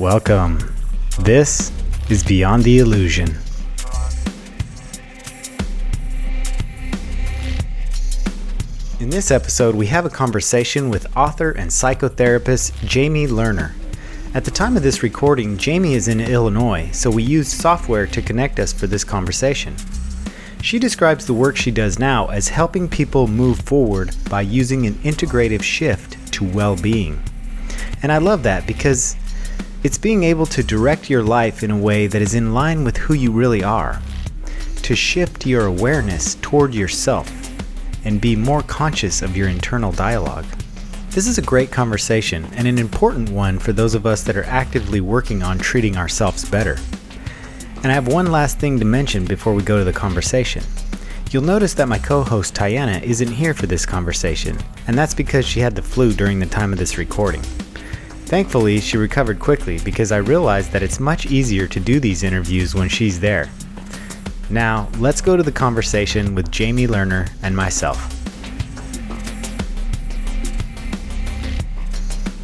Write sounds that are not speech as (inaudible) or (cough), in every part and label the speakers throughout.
Speaker 1: Welcome. This is Beyond the Illusion. In this episode, we have a conversation with author and psychotherapist Jamie Lerner. At the time of this recording, Jamie is in Illinois, so we used software to connect us for this conversation. She describes the work she does now as helping people move forward by using an integrative shift to well being. And I love that because it's being able to direct your life in a way that is in line with who you really are, to shift your awareness toward yourself and be more conscious of your internal dialogue. This is a great conversation and an important one for those of us that are actively working on treating ourselves better. And I have one last thing to mention before we go to the conversation. You'll notice that my co host Tiana isn't here for this conversation, and that's because she had the flu during the time of this recording. Thankfully, she recovered quickly because I realized that it's much easier to do these interviews when she's there. Now, let's go to the conversation with Jamie Lerner and myself.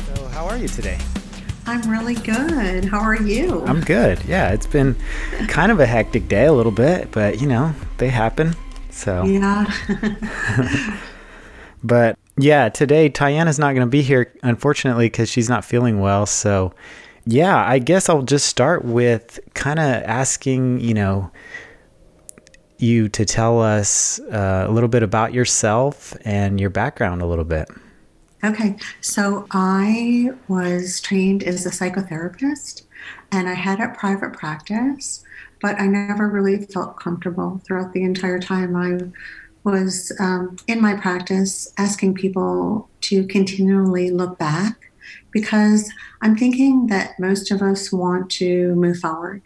Speaker 1: So, how are you today?
Speaker 2: I'm really good. How are you?
Speaker 1: I'm good. Yeah, it's been kind of a hectic day a little bit, but you know, they happen. So,
Speaker 2: yeah. (laughs)
Speaker 1: but yeah, today Tiana's not going to be here, unfortunately, because she's not feeling well. So, yeah, I guess I'll just start with kind of asking, you know, you to tell us uh, a little bit about yourself and your background a little bit.
Speaker 2: Okay, so I was trained as a psychotherapist and I had a private practice, but I never really felt comfortable throughout the entire time I was um, in my practice asking people to continually look back because I'm thinking that most of us want to move forward.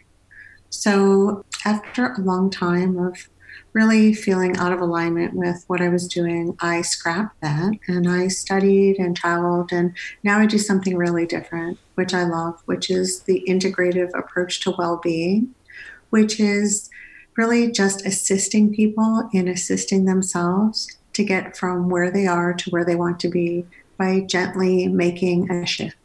Speaker 2: So, after a long time of really feeling out of alignment with what I was doing, I scrapped that and I studied and traveled. And now I do something really different, which I love, which is the integrative approach to well being, which is really just assisting people in assisting themselves to get from where they are to where they want to be by gently making a shift.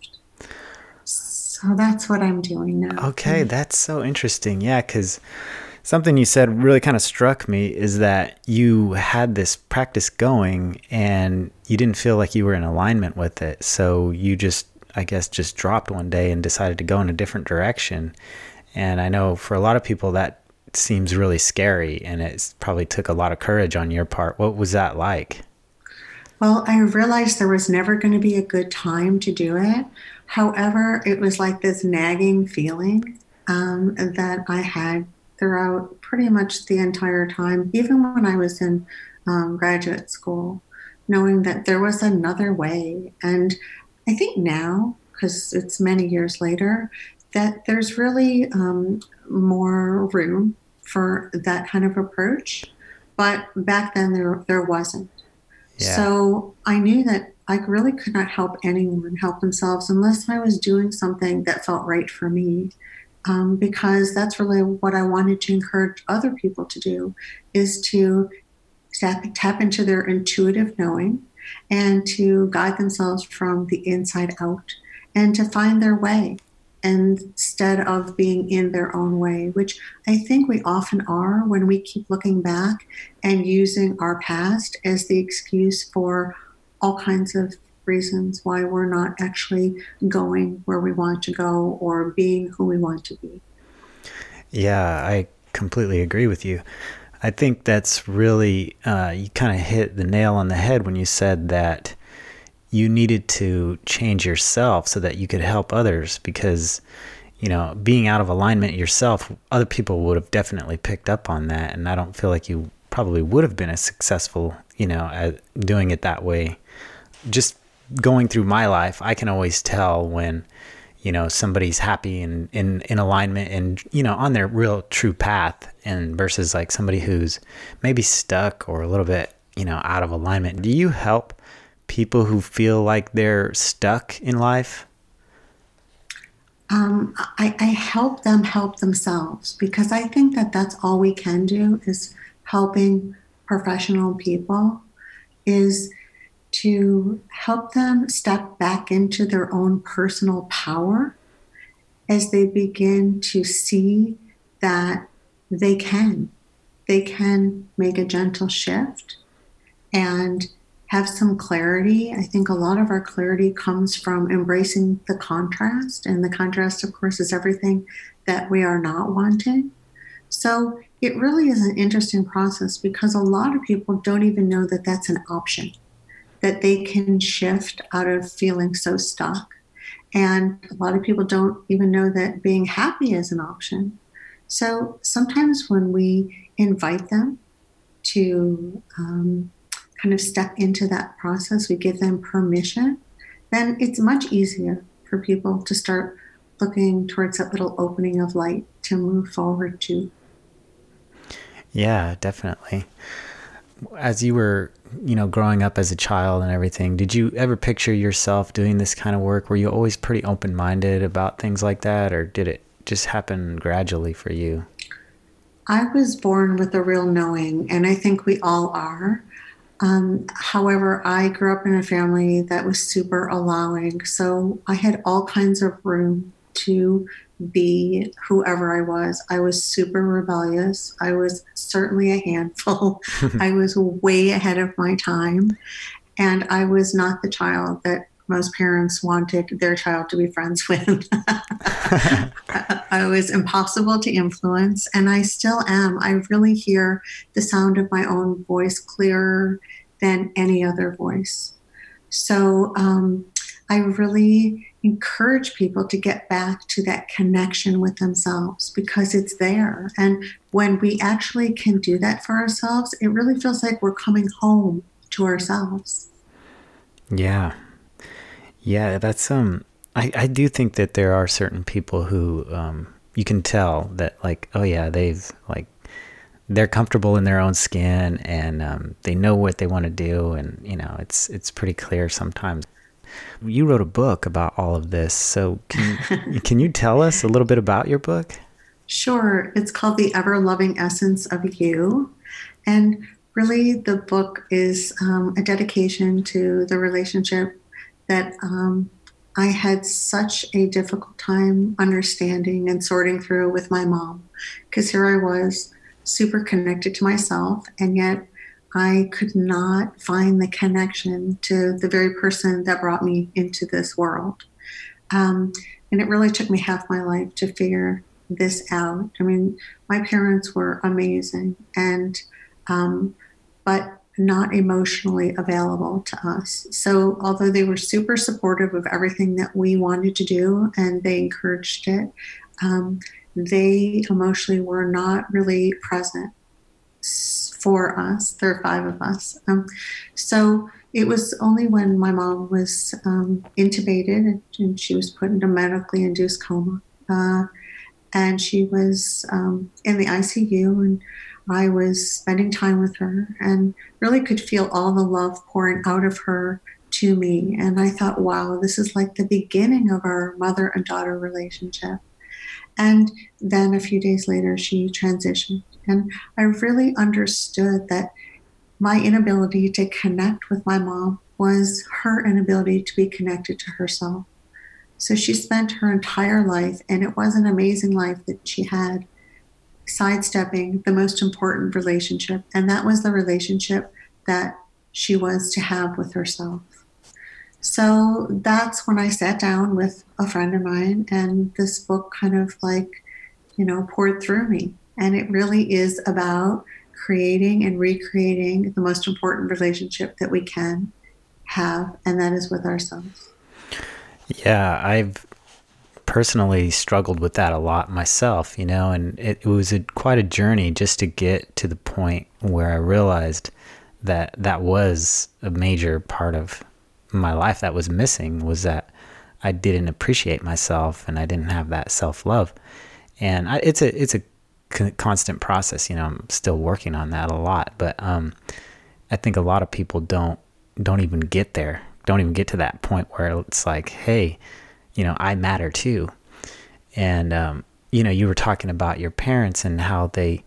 Speaker 2: So that's what I'm doing now.
Speaker 1: Okay, that's so interesting. Yeah, because something you said really kind of struck me is that you had this practice going and you didn't feel like you were in alignment with it. So you just, I guess, just dropped one day and decided to go in a different direction. And I know for a lot of people that seems really scary and it probably took a lot of courage on your part. What was that like?
Speaker 2: Well, I realized there was never going to be a good time to do it. However, it was like this nagging feeling um, that I had throughout pretty much the entire time, even when I was in um, graduate school, knowing that there was another way. And I think now, because it's many years later, that there's really um, more room for that kind of approach. But back then, there, there wasn't. Yeah. So I knew that I really could not help anyone help themselves unless I was doing something that felt right for me um, because that's really what I wanted to encourage other people to do is to tap, tap into their intuitive knowing and to guide themselves from the inside out and to find their way instead of being in their own way, which I think we often are when we keep looking back and using our past as the excuse for all kinds of reasons why we're not actually going where we want to go or being who we want to be.
Speaker 1: Yeah, I completely agree with you. I think that's really, uh, you kind of hit the nail on the head when you said that you needed to change yourself so that you could help others because, you know, being out of alignment yourself, other people would have definitely picked up on that. And I don't feel like you probably would have been as successful, you know, at doing it that way. Just going through my life, I can always tell when, you know, somebody's happy and in, in alignment and, you know, on their real true path and versus like somebody who's maybe stuck or a little bit, you know, out of alignment. Do you help people who feel like they're stuck in life?
Speaker 2: Um, I, I help them help themselves because I think that that's all we can do is helping professional people is to help them step back into their own personal power as they begin to see that they can. They can make a gentle shift and have some clarity. I think a lot of our clarity comes from embracing the contrast, and the contrast, of course, is everything that we are not wanting. So it really is an interesting process because a lot of people don't even know that that's an option, that they can shift out of feeling so stuck. And a lot of people don't even know that being happy is an option. So sometimes when we invite them to um, kind of step into that process, we give them permission, then it's much easier for people to start looking towards that little opening of light to move forward to.
Speaker 1: Yeah, definitely. As you were, you know, growing up as a child and everything, did you ever picture yourself doing this kind of work? Were you always pretty open minded about things like that, or did it just happen gradually for you?
Speaker 2: I was born with a real knowing, and I think we all are. Um, however, I grew up in a family that was super allowing, so I had all kinds of room to be whoever I was. I was super rebellious. I was certainly a handful. (laughs) I was way ahead of my time. And I was not the child that most parents wanted their child to be friends (laughs) with. I was impossible to influence, and I still am. I really hear the sound of my own voice clearer than any other voice. So um, I really encourage people to get back to that connection with themselves because it's there. And when we actually can do that for ourselves, it really feels like we're coming home to ourselves.
Speaker 1: Yeah. Yeah, that's um I, I do think that there are certain people who um you can tell that like, oh yeah, they've like they're comfortable in their own skin and um, they know what they want to do and you know it's it's pretty clear sometimes you wrote a book about all of this. So can, (laughs) can you tell us a little bit about your book?
Speaker 2: Sure. It's called The Ever Loving Essence of You. And really, the book is um, a dedication to the relationship that um, I had such a difficult time understanding and sorting through with my mom. Because here I was, super connected to myself, and yet I could not find the connection to the very person that brought me into this world. Um, and it really took me half my life to figure this out. I mean, my parents were amazing, and um, but not emotionally available to us. So, although they were super supportive of everything that we wanted to do and they encouraged it, um, they emotionally were not really present for us. There are five of us. Um, so it was only when my mom was um, intubated and she was put into medically induced coma. Uh, and she was um, in the ICU, and I was spending time with her and really could feel all the love pouring out of her to me. And I thought, wow, this is like the beginning of our mother and daughter relationship. And then a few days later, she transitioned. And I really understood that my inability to connect with my mom was her inability to be connected to herself. So she spent her entire life, and it was an amazing life that she had, sidestepping the most important relationship. And that was the relationship that she was to have with herself. So that's when I sat down with a friend of mine, and this book kind of like, you know, poured through me. And it really is about creating and recreating the most important relationship that we can have, and that is with ourselves.
Speaker 1: Yeah, I've personally struggled with that a lot myself, you know, and it, it was a, quite a journey just to get to the point where I realized that that was a major part of my life that was missing was that I didn't appreciate myself and I didn't have that self love. And I, it's a it's a constant process. You know, I'm still working on that a lot, but um, I think a lot of people don't don't even get there, don't even get to that point where it's like, hey, you know, I matter too. And um, you know, you were talking about your parents and how they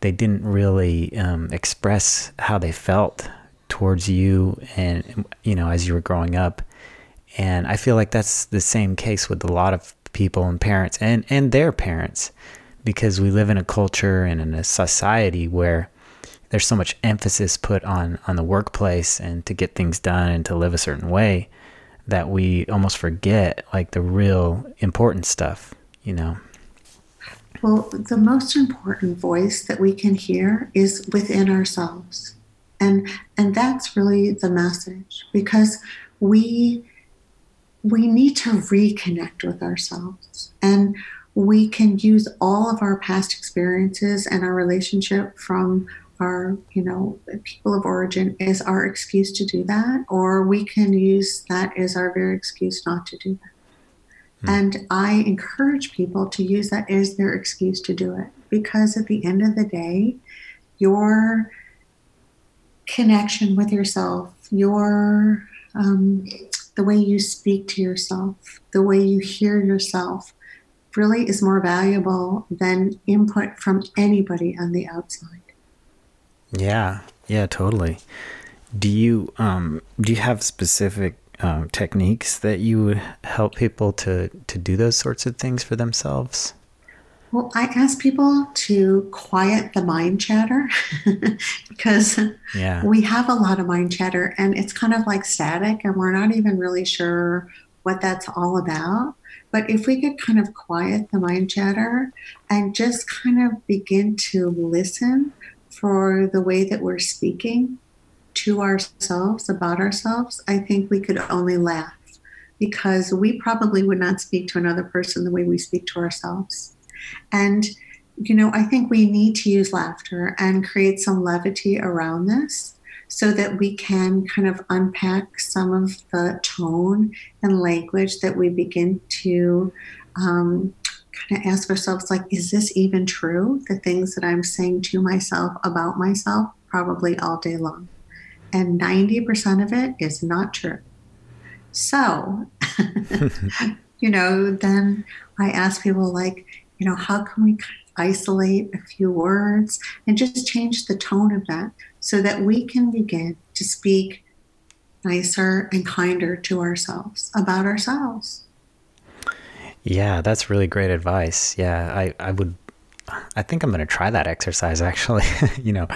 Speaker 1: they didn't really um, express how they felt towards you, and you know, as you were growing up. And I feel like that's the same case with a lot of people and parents and and their parents because we live in a culture and in a society where there's so much emphasis put on on the workplace and to get things done and to live a certain way that we almost forget like the real important stuff, you know.
Speaker 2: Well, the most important voice that we can hear is within ourselves. And and that's really the message because we we need to reconnect with ourselves. And we can use all of our past experiences and our relationship from our you know people of origin is our excuse to do that or we can use that as our very excuse not to do that mm. and i encourage people to use that as their excuse to do it because at the end of the day your connection with yourself your um, the way you speak to yourself the way you hear yourself really is more valuable than input from anybody on the outside
Speaker 1: yeah, yeah, totally. Do you um do you have specific um, techniques that you would help people to to do those sorts of things for themselves?
Speaker 2: Well, I ask people to quiet the mind chatter (laughs) because yeah. we have a lot of mind chatter and it's kind of like static and we're not even really sure what that's all about. But if we could kind of quiet the mind chatter and just kind of begin to listen for the way that we're speaking to ourselves about ourselves, I think we could only laugh because we probably would not speak to another person the way we speak to ourselves. And, you know, I think we need to use laughter and create some levity around this so that we can kind of unpack some of the tone and language that we begin to um, kind of ask ourselves like is this even true? The things that i'm saying to myself about myself probably all day long. And 90% of it is not true. So (laughs) you know then i ask people like you know how can we isolate a few words and just change the tone of that so that we can begin to speak nicer and kinder to ourselves about ourselves
Speaker 1: yeah, that's really great advice. Yeah, I, I would, I think I'm going to try that exercise (laughs) actually, you know,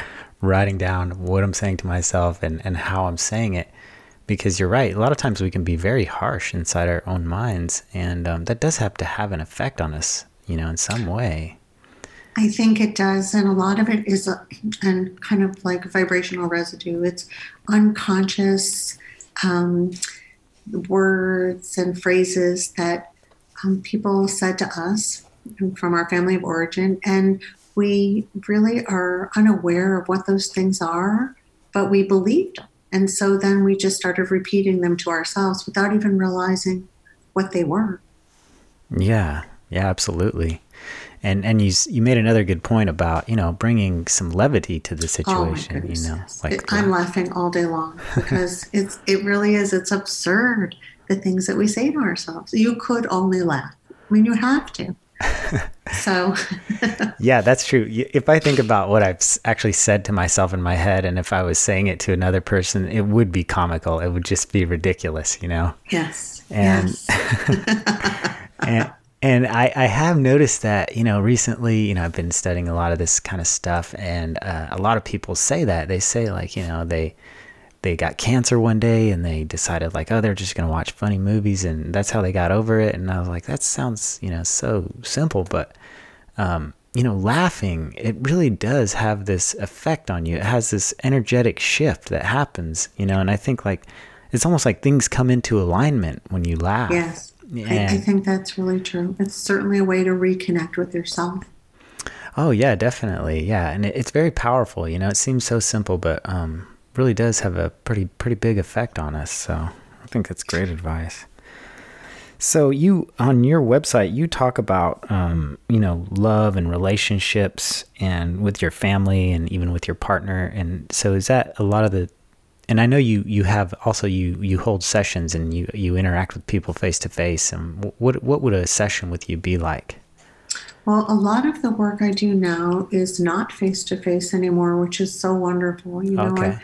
Speaker 1: writing down what I'm saying to myself and, and how I'm saying it. Because you're right, a lot of times we can be very harsh inside our own minds, and um, that does have to have an effect on us, you know, in some way.
Speaker 2: I think it does, and a lot of it is a, and kind of like vibrational residue. It's unconscious um, words and phrases that um, people said to us from our family of origin, and we really are unaware of what those things are, but we believed them. And so then we just started repeating them to ourselves without even realizing what they were.
Speaker 1: Yeah, yeah, absolutely. And and you you made another good point about you know bringing some levity to the oh situation. Oh you know,
Speaker 2: like I'm laughing all day long because it's it really is it's absurd the things that we say to ourselves. You could only laugh. I mean, you have to. (laughs) so (laughs)
Speaker 1: yeah that's true if i think about what i've actually said to myself in my head and if i was saying it to another person it would be comical it would just be ridiculous you know
Speaker 2: yes
Speaker 1: and
Speaker 2: yes. (laughs)
Speaker 1: and and I, I have noticed that you know recently you know i've been studying a lot of this kind of stuff and uh, a lot of people say that they say like you know they they got cancer one day and they decided like oh they're just going to watch funny movies and that's how they got over it and i was like that sounds you know so simple but um, you know laughing it really does have this effect on you it has this energetic shift that happens you know and i think like it's almost like things come into alignment when you laugh
Speaker 2: yes I, I think that's really true it's certainly a way to reconnect with yourself
Speaker 1: Oh yeah, definitely. Yeah, and it, it's very powerful. You know, it seems so simple, but um, really does have a pretty pretty big effect on us. So I think that's great advice. So you on your website you talk about um, you know love and relationships and with your family and even with your partner and so is that a lot of the and I know you you have also you you hold sessions and you you interact with people face to face and what what would a session with you be like?
Speaker 2: Well, a lot of the work I do now is not face to face anymore, which is so wonderful. You know,
Speaker 1: okay.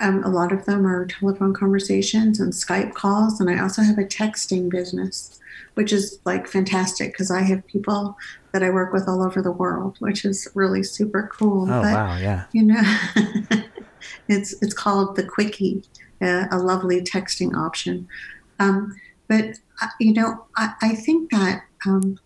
Speaker 2: Um, a lot of them are telephone conversations and Skype calls, and I also have a texting business, which is like fantastic because I have people that I work with all over the world, which is really super cool.
Speaker 1: Oh but, wow, yeah.
Speaker 2: You know, (laughs) it's it's called the Quickie, uh, a lovely texting option. Um, but uh, you know, I, I think that um,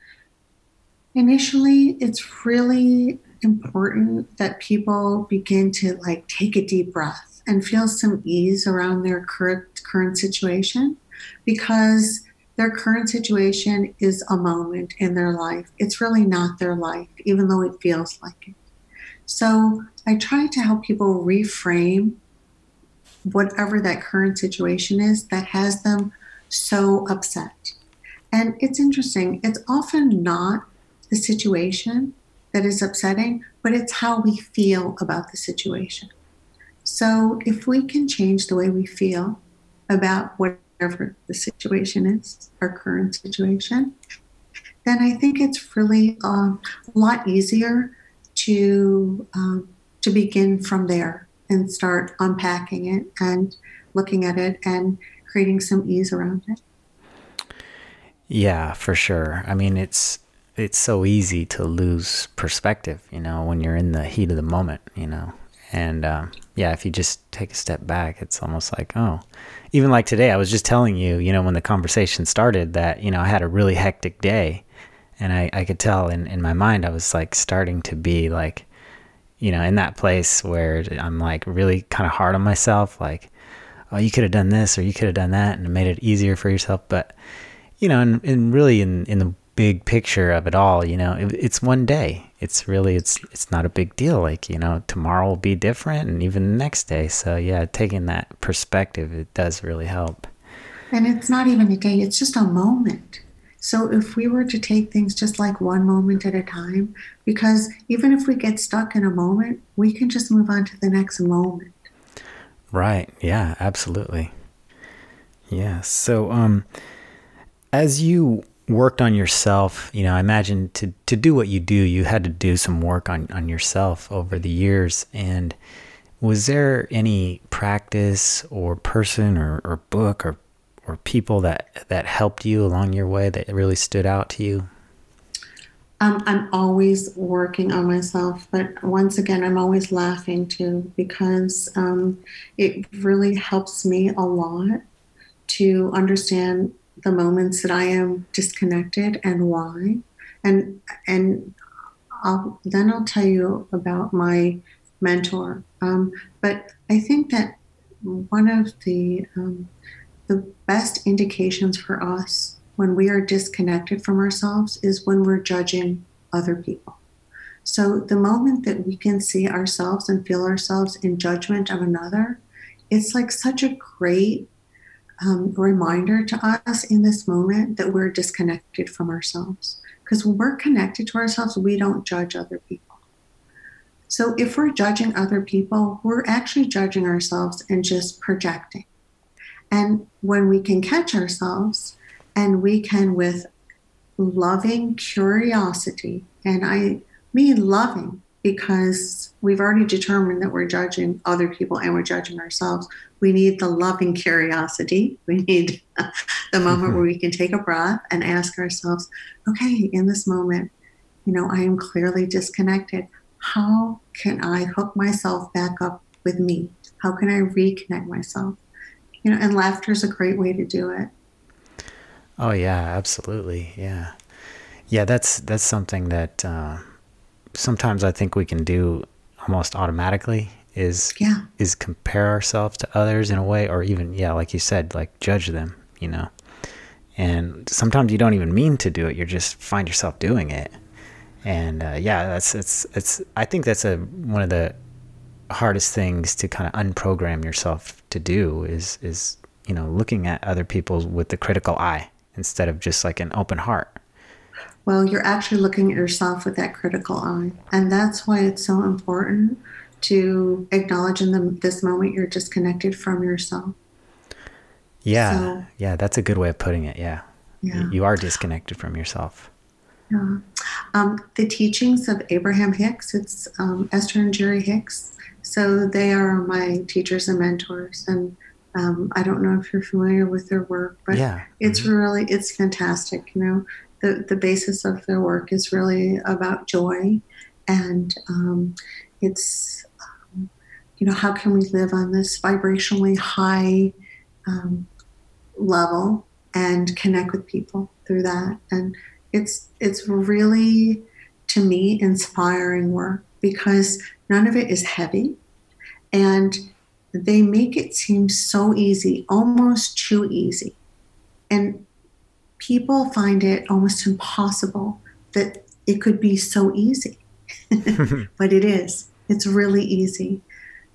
Speaker 2: initially it's really important that people begin to like take a deep breath and feel some ease around their current current situation because their current situation is a moment in their life. It's really not their life, even though it feels like it. So I try to help people reframe whatever that current situation is that has them so upset. And it's interesting, it's often not the situation that is upsetting, but it's how we feel about the situation. So if we can change the way we feel about whatever the situation is, our current situation, then I think it's really um, a lot easier to um, to begin from there and start unpacking it and looking at it and creating some ease around it.
Speaker 1: Yeah, for sure. I mean, it's it's so easy to lose perspective, you know, when you're in the heat of the moment, you know. And um, yeah, if you just take a step back, it's almost like, oh, even like today, I was just telling you, you know, when the conversation started that, you know, I had a really hectic day. And I, I could tell in, in my mind, I was like starting to be like, you know, in that place where I'm like really kind of hard on myself, like, oh, you could have done this or you could have done that and made it easier for yourself. But, you know, and, and really in, in the big picture of it all, you know, it, it's one day it's really it's it's not a big deal. Like you know tomorrow will be different and even the next day. So yeah taking that perspective it does really help.
Speaker 2: And it's not even a day it's just a moment. So if we were to take things just like one moment at a time because even if we get stuck in a moment we can just move on to the next moment.
Speaker 1: Right. Yeah absolutely. Yeah. So um as you worked on yourself, you know, I imagine to to do what you do, you had to do some work on on yourself over the years. And was there any practice or person or, or book or or people that that helped you along your way that really stood out to you?
Speaker 2: Um, I'm always working on myself, but once again, I'm always laughing too because um, it really helps me a lot to understand the moments that I am disconnected and why. And and I'll, then I'll tell you about my mentor. Um, but I think that one of the um, the best indications for us when we are disconnected from ourselves is when we're judging other people. So the moment that we can see ourselves and feel ourselves in judgment of another, it's like such a great um, reminder to us in this moment that we're disconnected from ourselves. Because when we're connected to ourselves, we don't judge other people. So if we're judging other people, we're actually judging ourselves and just projecting. And when we can catch ourselves and we can, with loving curiosity, and I mean loving because we've already determined that we're judging other people and we're judging ourselves. We need the loving curiosity. We need (laughs) the moment mm-hmm. where we can take a breath and ask ourselves, okay, in this moment, you know, I am clearly disconnected. How can I hook myself back up with me? How can I reconnect myself? You know, and laughter is a great way to do it.
Speaker 1: Oh yeah, absolutely. Yeah. Yeah, that's that's something that uh, sometimes I think we can do almost automatically is
Speaker 2: yeah.
Speaker 1: is compare ourselves to others in a way or even yeah like you said like judge them you know. And sometimes you don't even mean to do it you just find yourself doing it. And uh, yeah that's it's it's i think that's a one of the hardest things to kind of unprogram yourself to do is is you know looking at other people with the critical eye instead of just like an open heart
Speaker 2: well, you're actually looking at yourself with that critical eye. And that's why it's so important to acknowledge in the, this moment you're disconnected from yourself.
Speaker 1: Yeah. So, yeah, that's a good way of putting it. Yeah. yeah. You are disconnected from yourself.
Speaker 2: Yeah. Um, the teachings of Abraham Hicks, it's um, Esther and Jerry Hicks, So they are my teachers and mentors, and um, I don't know if you're familiar with their work, but
Speaker 1: Yeah.
Speaker 2: it's
Speaker 1: Mhm.
Speaker 2: really it's fantastic. You know, the the basis of their work is really about joy, and um, it's um, you know how can we live on this vibrationally high um, level and connect with people through that, and it's it's really to me inspiring work because none of it is heavy, and they make it seem so easy, almost too easy. And people find it almost impossible that it could be so easy. (laughs) (laughs) but it is. It's really easy.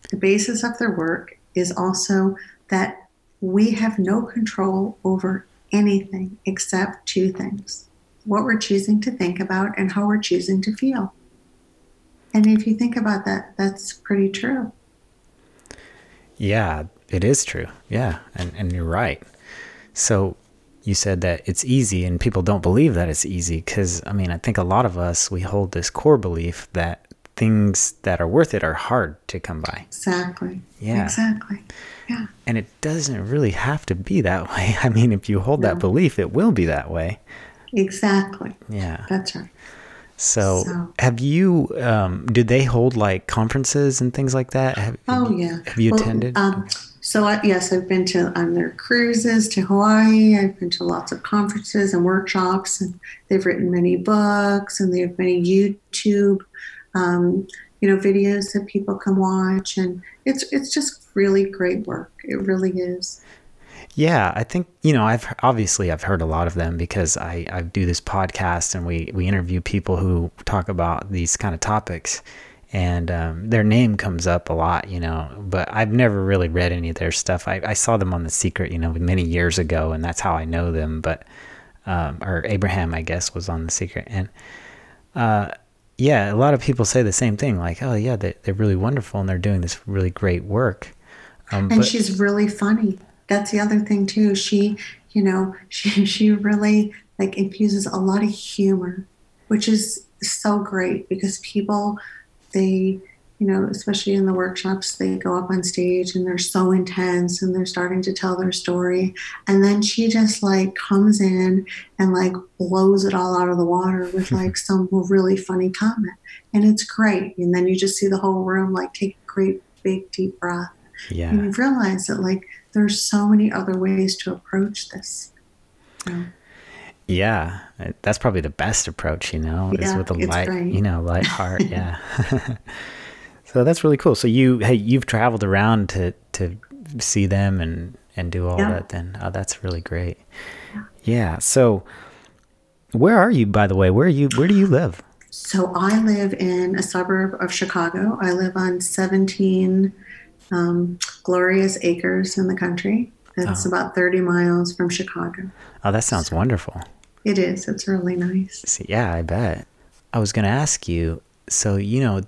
Speaker 2: The basis of their work is also that we have no control over anything except two things what we're choosing to think about and how we're choosing to feel. And if you think about that, that's pretty true.
Speaker 1: Yeah, it is true. Yeah, and, and you're right. So you said that it's easy, and people don't believe that it's easy because, I mean, I think a lot of us, we hold this core belief that things that are worth it are hard to come by.
Speaker 2: Exactly.
Speaker 1: Yeah.
Speaker 2: Exactly. Yeah.
Speaker 1: And it doesn't really have to be that (laughs) way. I mean, if you hold that belief, it will be that way.
Speaker 2: Exactly.
Speaker 1: Yeah.
Speaker 2: That's right.
Speaker 1: So,
Speaker 2: So-
Speaker 1: have you, um, did they hold like conferences and things like that? Have,
Speaker 2: Oh yeah.
Speaker 1: Have you
Speaker 2: Well,
Speaker 1: attended?
Speaker 2: Um, so I, yes, I've been to on their cruises to Hawaii. I've been to lots of conferences and workshops, and they've written many books, and they have many YouTube, um, you know, videos that people can watch, and it's it's just really great work. It really is.
Speaker 1: Yeah, I think you know I've obviously I've heard a lot of them because I I do this podcast and we we interview people who talk about these kind of topics, and um, their name comes up a lot, you know. But I've never really read any of their stuff. I I saw them on The Secret, you know, many years ago, and that's how I know them. But um, or Abraham, I guess, was on The Secret, and uh, yeah, a lot of people say the same thing, like, oh yeah, they they're really wonderful and they're doing this really great work. Um,
Speaker 2: and
Speaker 1: but
Speaker 2: she's really funny. That's the other thing too. She, you know, (laughs) she she really like infuses a lot of humor, which is so great because people they you know especially in the workshops they go up on stage and they're so intense and they're starting to tell their story. And then she just like comes in and like blows it all out of the water with (laughs) like some really funny comment. And it's great. And then you just see the whole room like take a great big deep breath.
Speaker 1: Yeah.
Speaker 2: and you realize that like there's so many other ways to approach this. You know?
Speaker 1: Yeah, that's probably the best approach, you know, is with a light,
Speaker 2: great.
Speaker 1: you know, light (laughs) heart. yeah. (laughs) so that's really cool. So you, hey, you've traveled around to to see them and and do all
Speaker 2: Yeah.
Speaker 1: that. Then, oh, that's really great. Yeah. yeah. So, where are you, by the way? Where are you? Where do you live?
Speaker 2: so i live in a suburb of chicago i live on 17 um, glorious acres in the country that's
Speaker 1: Oh.
Speaker 2: about 30 miles from chicago
Speaker 1: Oh, that sounds wonderful.
Speaker 2: It is it's really nice
Speaker 1: yeah, I bet. I was going to ask you. So you know,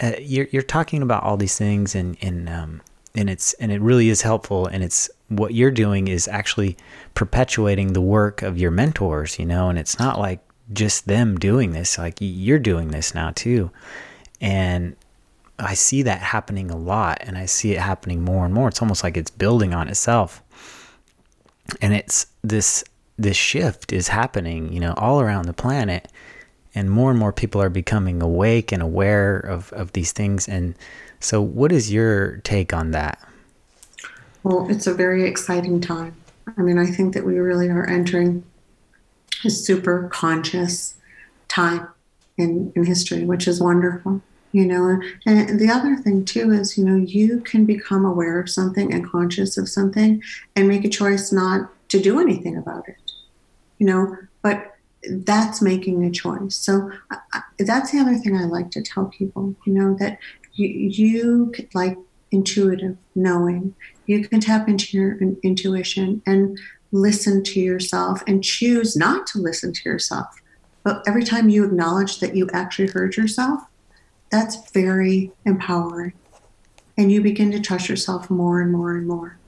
Speaker 1: uh, you're you're talking about all these things, and and um, and it's and it really is helpful, and it's what you're doing is actually perpetuating the work of your mentors, you know, and it's not like just them doing this, like you're doing this now too, and I see that happening a lot, and I see it happening more and more. It's almost like it's building on itself and it's this this shift is happening you know all around the planet and more and more people are becoming awake and aware of of these things and so what is your take on that
Speaker 2: Well, it's a very exciting time. I mean, I think that we really are entering a super conscious time in, in history, which is wonderful. You know, and the other thing too is, you know, you can become aware of something and conscious of something and make a choice not to do anything about it. You know, but that's making a choice. So I, that's the other thing I like to tell people, you know, that you, you could like intuitive knowing you can tap into your in- intuition and listen to yourself and choose not to listen to yourself. But every time you acknowledge that you actually heard yourself, that's very empowering. And you begin to trust yourself more and more and more.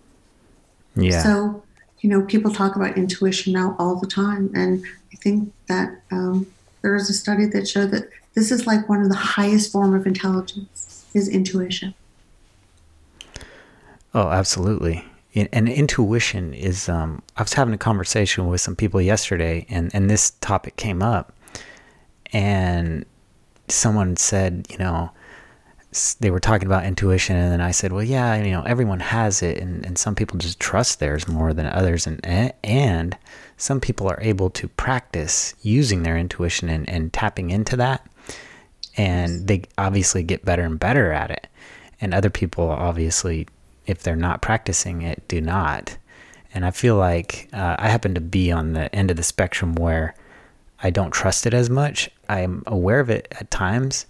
Speaker 1: yeah
Speaker 2: So, you know, people talk about intuition now all the time. And I think that um, there was a study that showed that this is like one of the highest form of intelligence is intuition.
Speaker 1: Oh, absolutely. And intuition is. Um, I was having a conversation with some people yesterday, and and this topic came up, and someone said, you know, they were talking about intuition and then I said, well, yeah, you know, everyone has it and, and some people just trust theirs more than others. And, and some people are able to practice using their intuition and, and tapping into that. And they obviously get better and better at it. And other people obviously, if they're not practicing it, do not. And I feel like uh, I happen to be on the end of the spectrum where I don't trust it as much. I'm aware of it at times,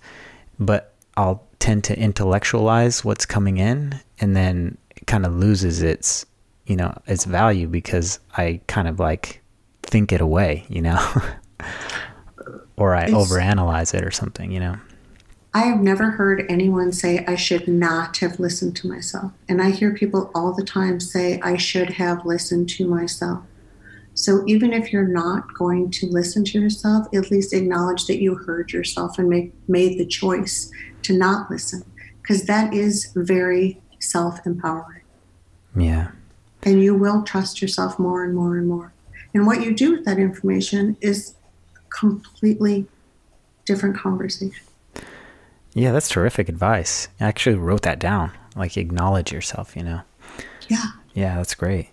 Speaker 1: but I'll tend to intellectualize what's coming in and then it kind of loses its you know its value because i kind of like think it away you know? (laughs) Or i it's, overanalyze it or something you know?
Speaker 2: I have never heard anyone say i should not have listened to myself. And i hear people all the time say i should have listened to myself. So even if you're not going to listen to yourself, at least acknowledge that you heard yourself and make, made the choice to not listen, because that is very self empowering.
Speaker 1: Yeah.
Speaker 2: And you will trust yourself more and more and more. And what you do with that information is completely different conversation.
Speaker 1: Yeah, that's terrific advice. I actually wrote that down. Like acknowledge yourself, you know.
Speaker 2: Yeah.
Speaker 1: Yeah, that's great.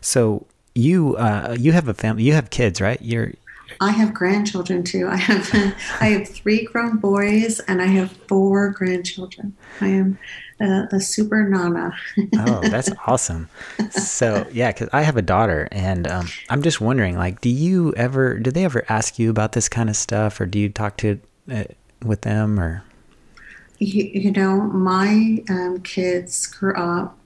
Speaker 1: So you uh, you have a family. You have kids, right? You're.
Speaker 2: I have grandchildren too. I have (laughs) I have three grown boys and I have four grandchildren. I am a, a super nana. (laughs)
Speaker 1: oh, that's awesome. So yeah, because I have a daughter, and um, I'm just wondering, like, do you ever? Do they ever ask you about this kind of stuff, or do you talk to uh, with them, or?
Speaker 2: You, you know, my um, kids grew up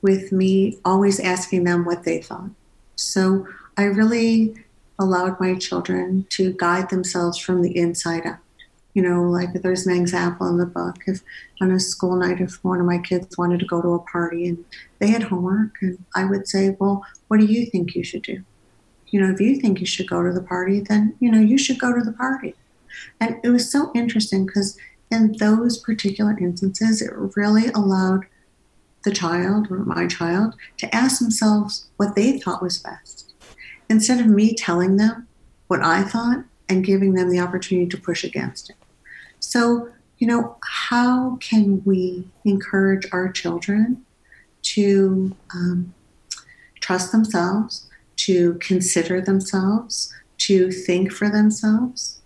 Speaker 2: with me always asking them what they thought. So I really allowed my children to guide themselves from the inside out. You know, like there's an example in the book if on a school night, if one of my kids wanted to go to a party and they had homework, and I would say, Well, what do you think you should do? You know, if you think you should go to the party, then, you know, you should go to the party. And it was so interesting because in those particular instances, it really allowed the child or my child to ask themselves what they thought was best instead of me telling them what I thought and giving them the opportunity to push against it. So, you know, how can we encourage our children to um, trust themselves, to consider themselves, to think for themselves?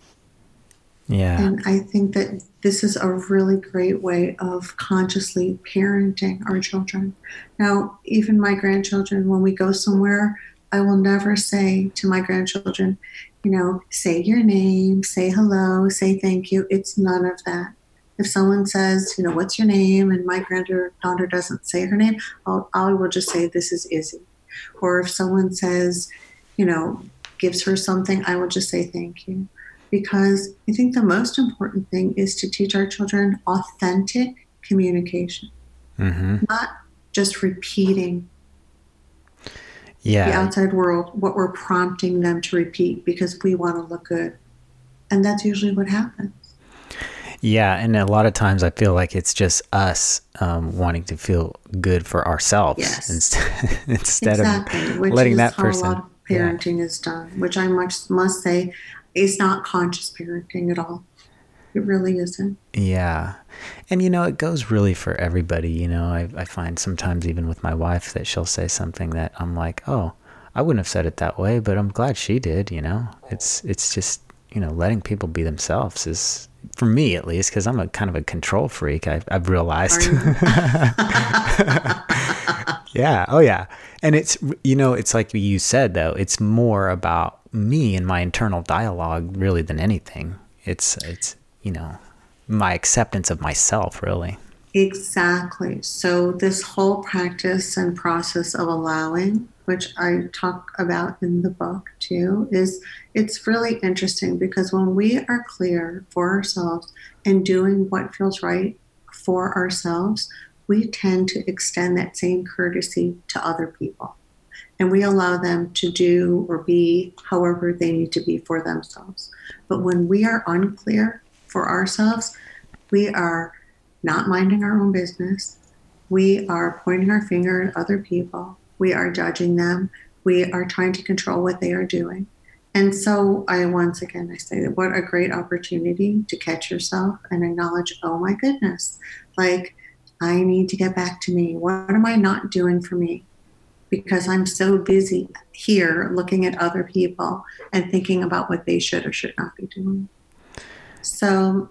Speaker 1: Yeah.
Speaker 2: And I think that this is a really great way of consciously parenting our children. Now, even my grandchildren, when we go somewhere, I will never say to my grandchildren, you know, say your name, say hello, say thank you. It's none of that. If someone says, you know, what's your name, and my granddaughter doesn't say her name, I'll, I will just say, this is Izzy. Or if someone says, you know, gives her something, I will just say thank you because I think the most important thing is to teach our children authentic communication, mm-hmm. not just repeating
Speaker 1: yeah.
Speaker 2: the outside world, what we're prompting them to repeat because we want to look good. And that's usually what happens.
Speaker 1: Yeah, and a lot of times I feel like it's just us um, wanting to feel good for ourselves
Speaker 2: yes. (laughs)
Speaker 1: instead, instead exactly, of letting that person.
Speaker 2: A lot of parenting yeah. is done, which I much must say is not conscious parenting at all. It really isn't.
Speaker 1: Yeah. And, you know, it goes really for everybody. You know, I, I find sometimes even with my wife that she'll say something that I'm like, oh, I wouldn't have said it that way, but I'm glad she did, you know? It's, it's just, you know, letting people be themselves is, for me at least, because I'm a kind of a control freak, I've, I've realized. (laughs) yeah. Oh, yeah. And it's, you know, it's like you said, though, it's more about me and my internal dialogue really than anything. It's it's you know my acceptance of myself really.
Speaker 2: Exactly. So this whole practice and process of allowing, which I talk about in the book too, is it's really interesting because when we are clear for ourselves and doing what feels right for ourselves, we tend to extend that same courtesy to other people and we allow them to do or be however they need to be for themselves. But when we are unclear for ourselves, we are not minding our own business. we are pointing our finger at other people. We are judging them. We are trying to control what they are doing. And so I once again I say what a great opportunity to catch yourself and acknowledge, oh my goodness, like I need to get back to me. What am I not doing for me? Because I'm so busy here looking at other people and thinking about what they should or should not be doing. So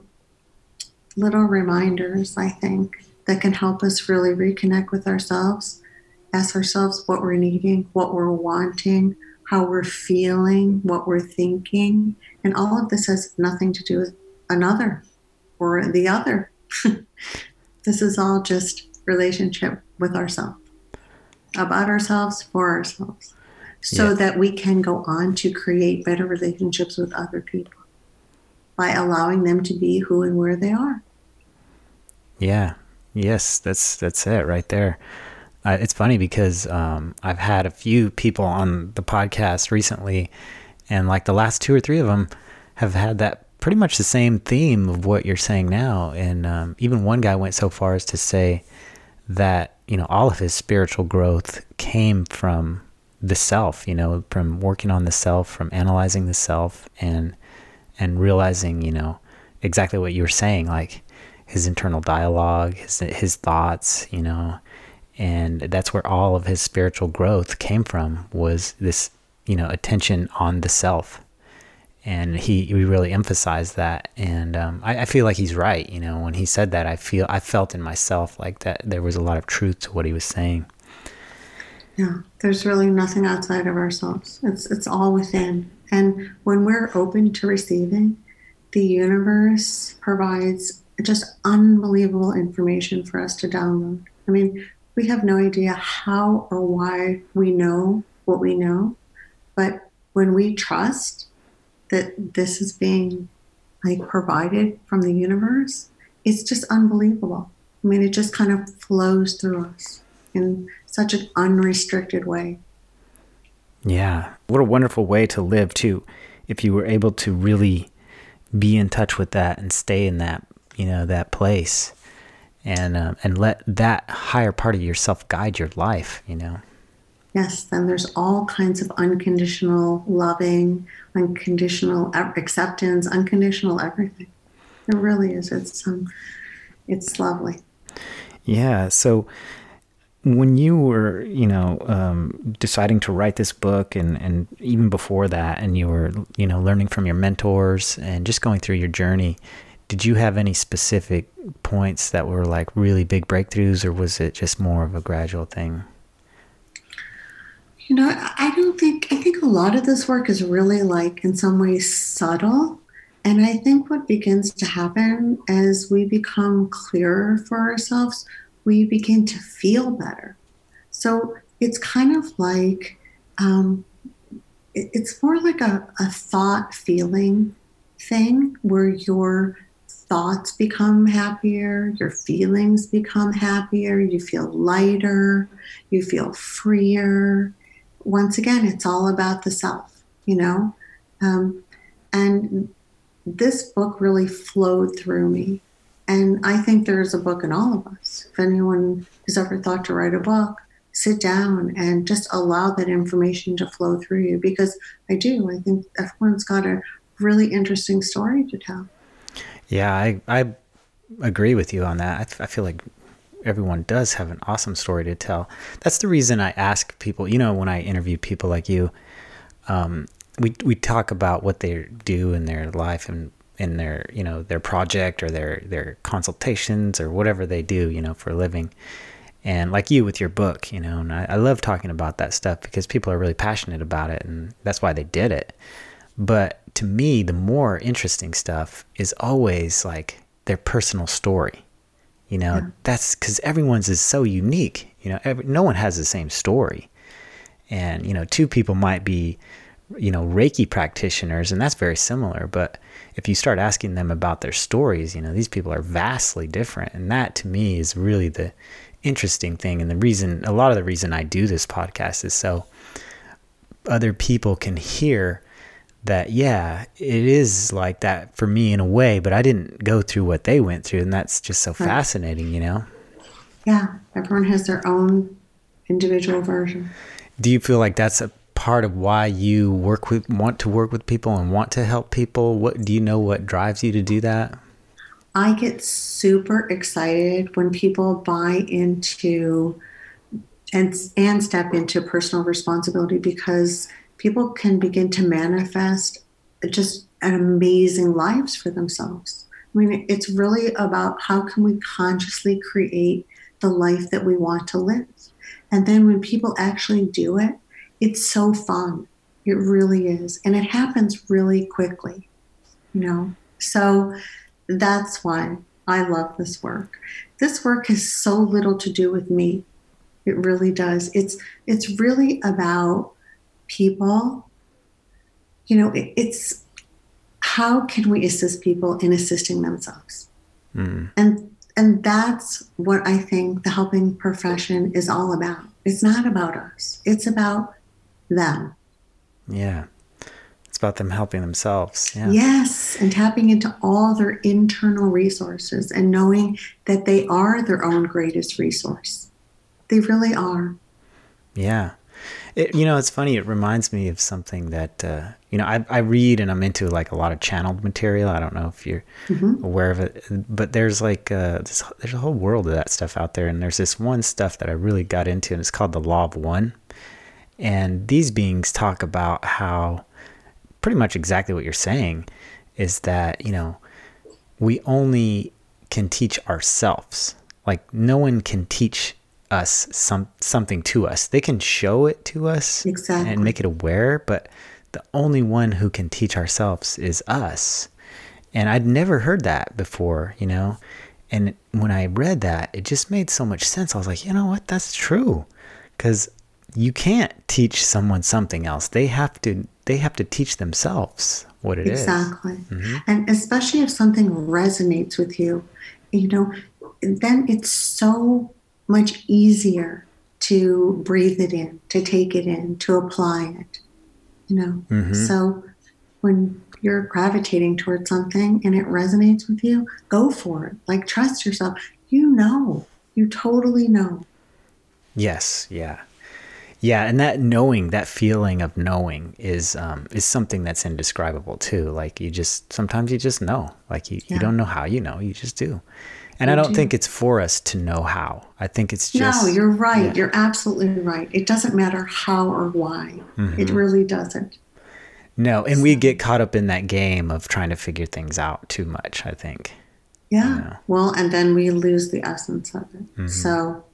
Speaker 2: little reminders, I think, that can help us really reconnect with ourselves, ask ourselves what we're needing, what we're wanting, how we're feeling, what we're thinking. And all of this has nothing to do with another or the other. (laughs) this is all just relationship with ourselves, about ourselves, for ourselves, so yeah. that we can go on to create better relationships with other people by allowing them to be who and where they are.
Speaker 1: Yeah. Yes, that's that's it right there. Uh, it's funny because um, I've had a few people on the podcast recently, and like the last two or three of them have had that pretty much the same theme of what you're saying now. And um, even one guy went so far as to say that you know all of his spiritual growth came from the self. You know, from working on the self, from analyzing the self, and and realizing you know exactly what you were saying, like his internal dialogue, his his thoughts, you know, and that's where all of his spiritual growth came from was this, you know, attention on the self, and he, he really emphasized that, and um, I, I feel like he's right, you know, when he said that, I feel I felt in myself like that there was a lot of truth to what he was saying.
Speaker 2: Yeah, there's really nothing outside of ourselves. It's it's all within. And when we're open to receiving, the universe provides just unbelievable information for us to download. I mean, we have no idea how or why we know what we know, but when we trust that this is being like provided from the universe, it's just unbelievable. I mean, it just kind of flows through us in such an unrestricted way.
Speaker 1: Yeah. What a wonderful way to live, too, if you were able to really be in touch with that and stay in that you know that place and um, and let that higher part of yourself guide your life you know?
Speaker 2: Yes then there's all kinds of unconditional loving unconditional acceptance unconditional everything. It really is. It's um it's lovely.
Speaker 1: Yeah so when you were you know um, deciding to write this book and and even before that and you were you know learning from your mentors and just going through your journey did you have any specific points that were like really big breakthroughs or was it just more of a gradual thing?
Speaker 2: You know i don't think i think a lot of this work is really like in some ways subtle. And i think what begins to happen as we become clearer for ourselves we begin to feel better so it's kind of like um, it's more like a, a thought feeling thing where you're thoughts become happier, your feelings become happier, you feel lighter, you feel freer. Once again, it's all about the self, you know? Um, and this book really flowed through me. And I think there's a book in all of us. If anyone has ever thought to write a book, sit down and just allow that information to flow through you because I do. I think everyone's got a really interesting story to tell.
Speaker 1: Yeah, I I agree with you on that. I, I feel like everyone does have an awesome story to tell. That's the reason I ask people. You know, when I interview people like you, um, we we talk about what they do in their life and in their you know their project or their their consultations or whatever they do you know for a living. And like you with your book, you know, and I, I love talking about that stuff because people are really passionate about it, and that's why they did it. But to me, the more interesting stuff is always like their personal story. You know, yeah. that's because everyone's is so unique. You know, every, no one has the same story. And, you know, two people might be, you know, Reiki practitioners, and that's very similar. But if you start asking them about their stories, you know, these people are vastly different. And that to me is really the interesting thing. And the reason, a lot of the reason I do this podcast is so other people can hear that yeah it is like that for me in a way but i didn't go through what they went through and that's just so fascinating you know
Speaker 2: Yeah, everyone has their own individual version.
Speaker 1: Do you feel like that's a part of why you work with want to work with people and want to help people? What do you know what drives you to do that?
Speaker 2: I get super excited when people buy into and and step into personal responsibility because people can begin to manifest just amazing lives for themselves. I mean, it's really about how can we consciously create the life that we want to live. And then when people actually do it, it's so fun. It really is. And it happens really quickly, you know? So that's why I love this work. This work has so little to do with me. It really does. It's it's really about people. You know, it, it's how can we assist people in assisting themselves? Mm. And and that's what I think the helping profession is all about. It's not about us. It's about them.
Speaker 1: Yeah. It's about them helping themselves. Yeah.
Speaker 2: Yes. And tapping into all their internal resources and knowing that they are their own greatest resource. They really are.
Speaker 1: Yeah. It, you know, it's funny. It reminds me of something that, uh, you know, I, I read and I'm into like a lot of channeled material. I don't know if you're mm-hmm. aware of it, but there's like, uh, this, there's a whole world of that stuff out there. And there's this one stuff that I really got into and it's called the law of one. And these beings talk about how pretty much exactly what you're saying is that, you know, we only can teach ourselves. Like no one can teach us some something to us. They can show it to us
Speaker 2: exactly.
Speaker 1: and make it aware, but the only one who can teach ourselves is us. And I'd never heard that before, you know. And when I read that, it just made so much sense. I was like, you know what? That's true. Cuz you can't teach someone something else. They have to they have to teach themselves what it
Speaker 2: exactly. is. exactly. Mm-hmm. And especially if something resonates with you, you know, then it's so much easier to breathe it in, to take it in, to apply it. You know, mm-hmm. so when you're gravitating towards something and it resonates with you, go for it. Like trust yourself. You know, you totally know.
Speaker 1: Yes, yeah. Yeah, and that knowing, that feeling of knowing is um, is something that's indescribable too. Like you just sometimes you just know. Like you, yeah. you don't know how you know, you just do. And I don't think it's for us to know how. I think it's just.
Speaker 2: No, you're right. Yeah. You're absolutely right. It doesn't matter how or why. Mm-hmm. It really doesn't.
Speaker 1: No, and so. we get caught up in that game of trying to figure things out too much, I think.
Speaker 2: Yeah. You know? Well, and then we lose the essence of it. Mm-hmm. So,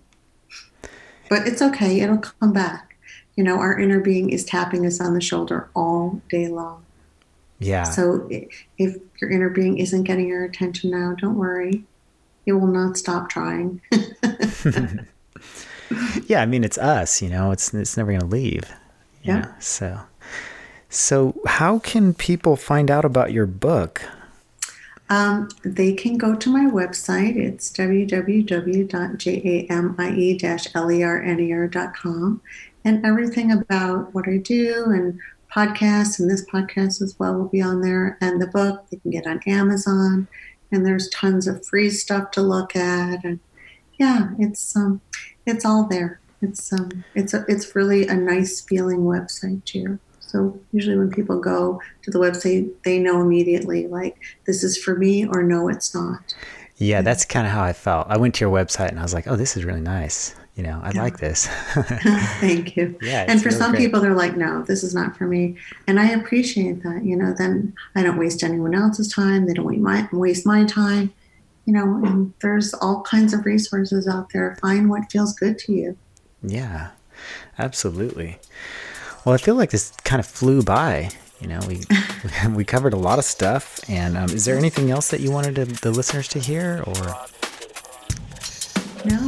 Speaker 2: but it's okay. It'll come back. You know, our inner being is tapping us on the shoulder all day long.
Speaker 1: Yeah.
Speaker 2: So if your inner being isn't getting your attention now, don't worry it will not stop trying. (laughs) (laughs)
Speaker 1: yeah, I mean it's us, you know, it's it's never going to leave.
Speaker 2: Yeah.
Speaker 1: Know? So so how can people find out about your book?
Speaker 2: Um, they can go to my website. It's www.jamie-lerner.com and everything about what I do and podcasts and this podcast as well will be on there. And the book they can get on Amazon. And there's tons of free stuff to look at. And yeah it's um it's all there. It's um it's a, it's really a nice feeling website too so usually when people go to the website they know immediately like this is for me or no it's not
Speaker 1: yeah that's kind of how i felt i went to your website and i was like oh this is really nice you know, I yeah. like this. (laughs) (laughs)
Speaker 2: Thank you. Yeah, and for really some great. people, they're like, no, this is not for me. And I appreciate that. You know, then I don't waste anyone else's time. They don't waste my, waste my time. You know, and there's all kinds of resources out there. Find what feels good to you.
Speaker 1: Yeah, absolutely. Well, I feel like this kind of flew by. You know, we (laughs) we covered a lot of stuff. And um, is there anything else that you wanted to, the listeners to hear, or?
Speaker 2: No,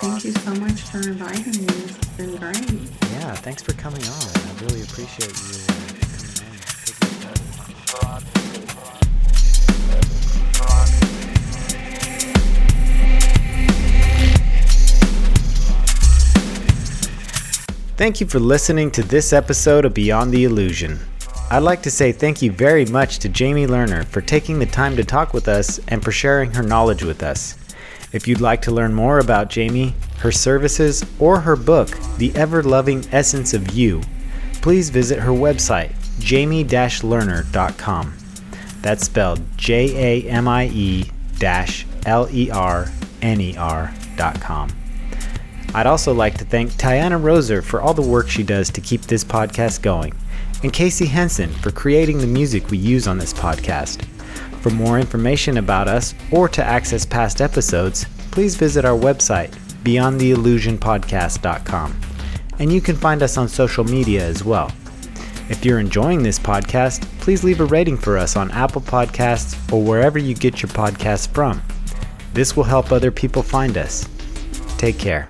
Speaker 2: thank you so much for inviting me. It's been great.
Speaker 1: Yeah, thanks for coming on. I really appreciate you uh, Thank you for listening to this episode of Beyond the Illusion. I'd like to say thank you very much to Jamie Lerner for taking the time to talk with us and for sharing her knowledge with us. If you'd like to learn more about Jamie, her services, or her book, The Ever Loving Essence of You, please visit her website, jamie-lerner.com. That's spelled J A M I E L E R N E R.com. I'd also like to thank Tiana Roser for all the work she does to keep this podcast going, and Casey Henson for creating the music we use on this podcast. For more information about us or to access past episodes, please visit our website, beyondtheillusionpodcast.com. And you can find us on social media as well. If you're enjoying this podcast, please leave a rating for us on Apple Podcasts or wherever you get your podcasts from. This will help other people find us. Take care.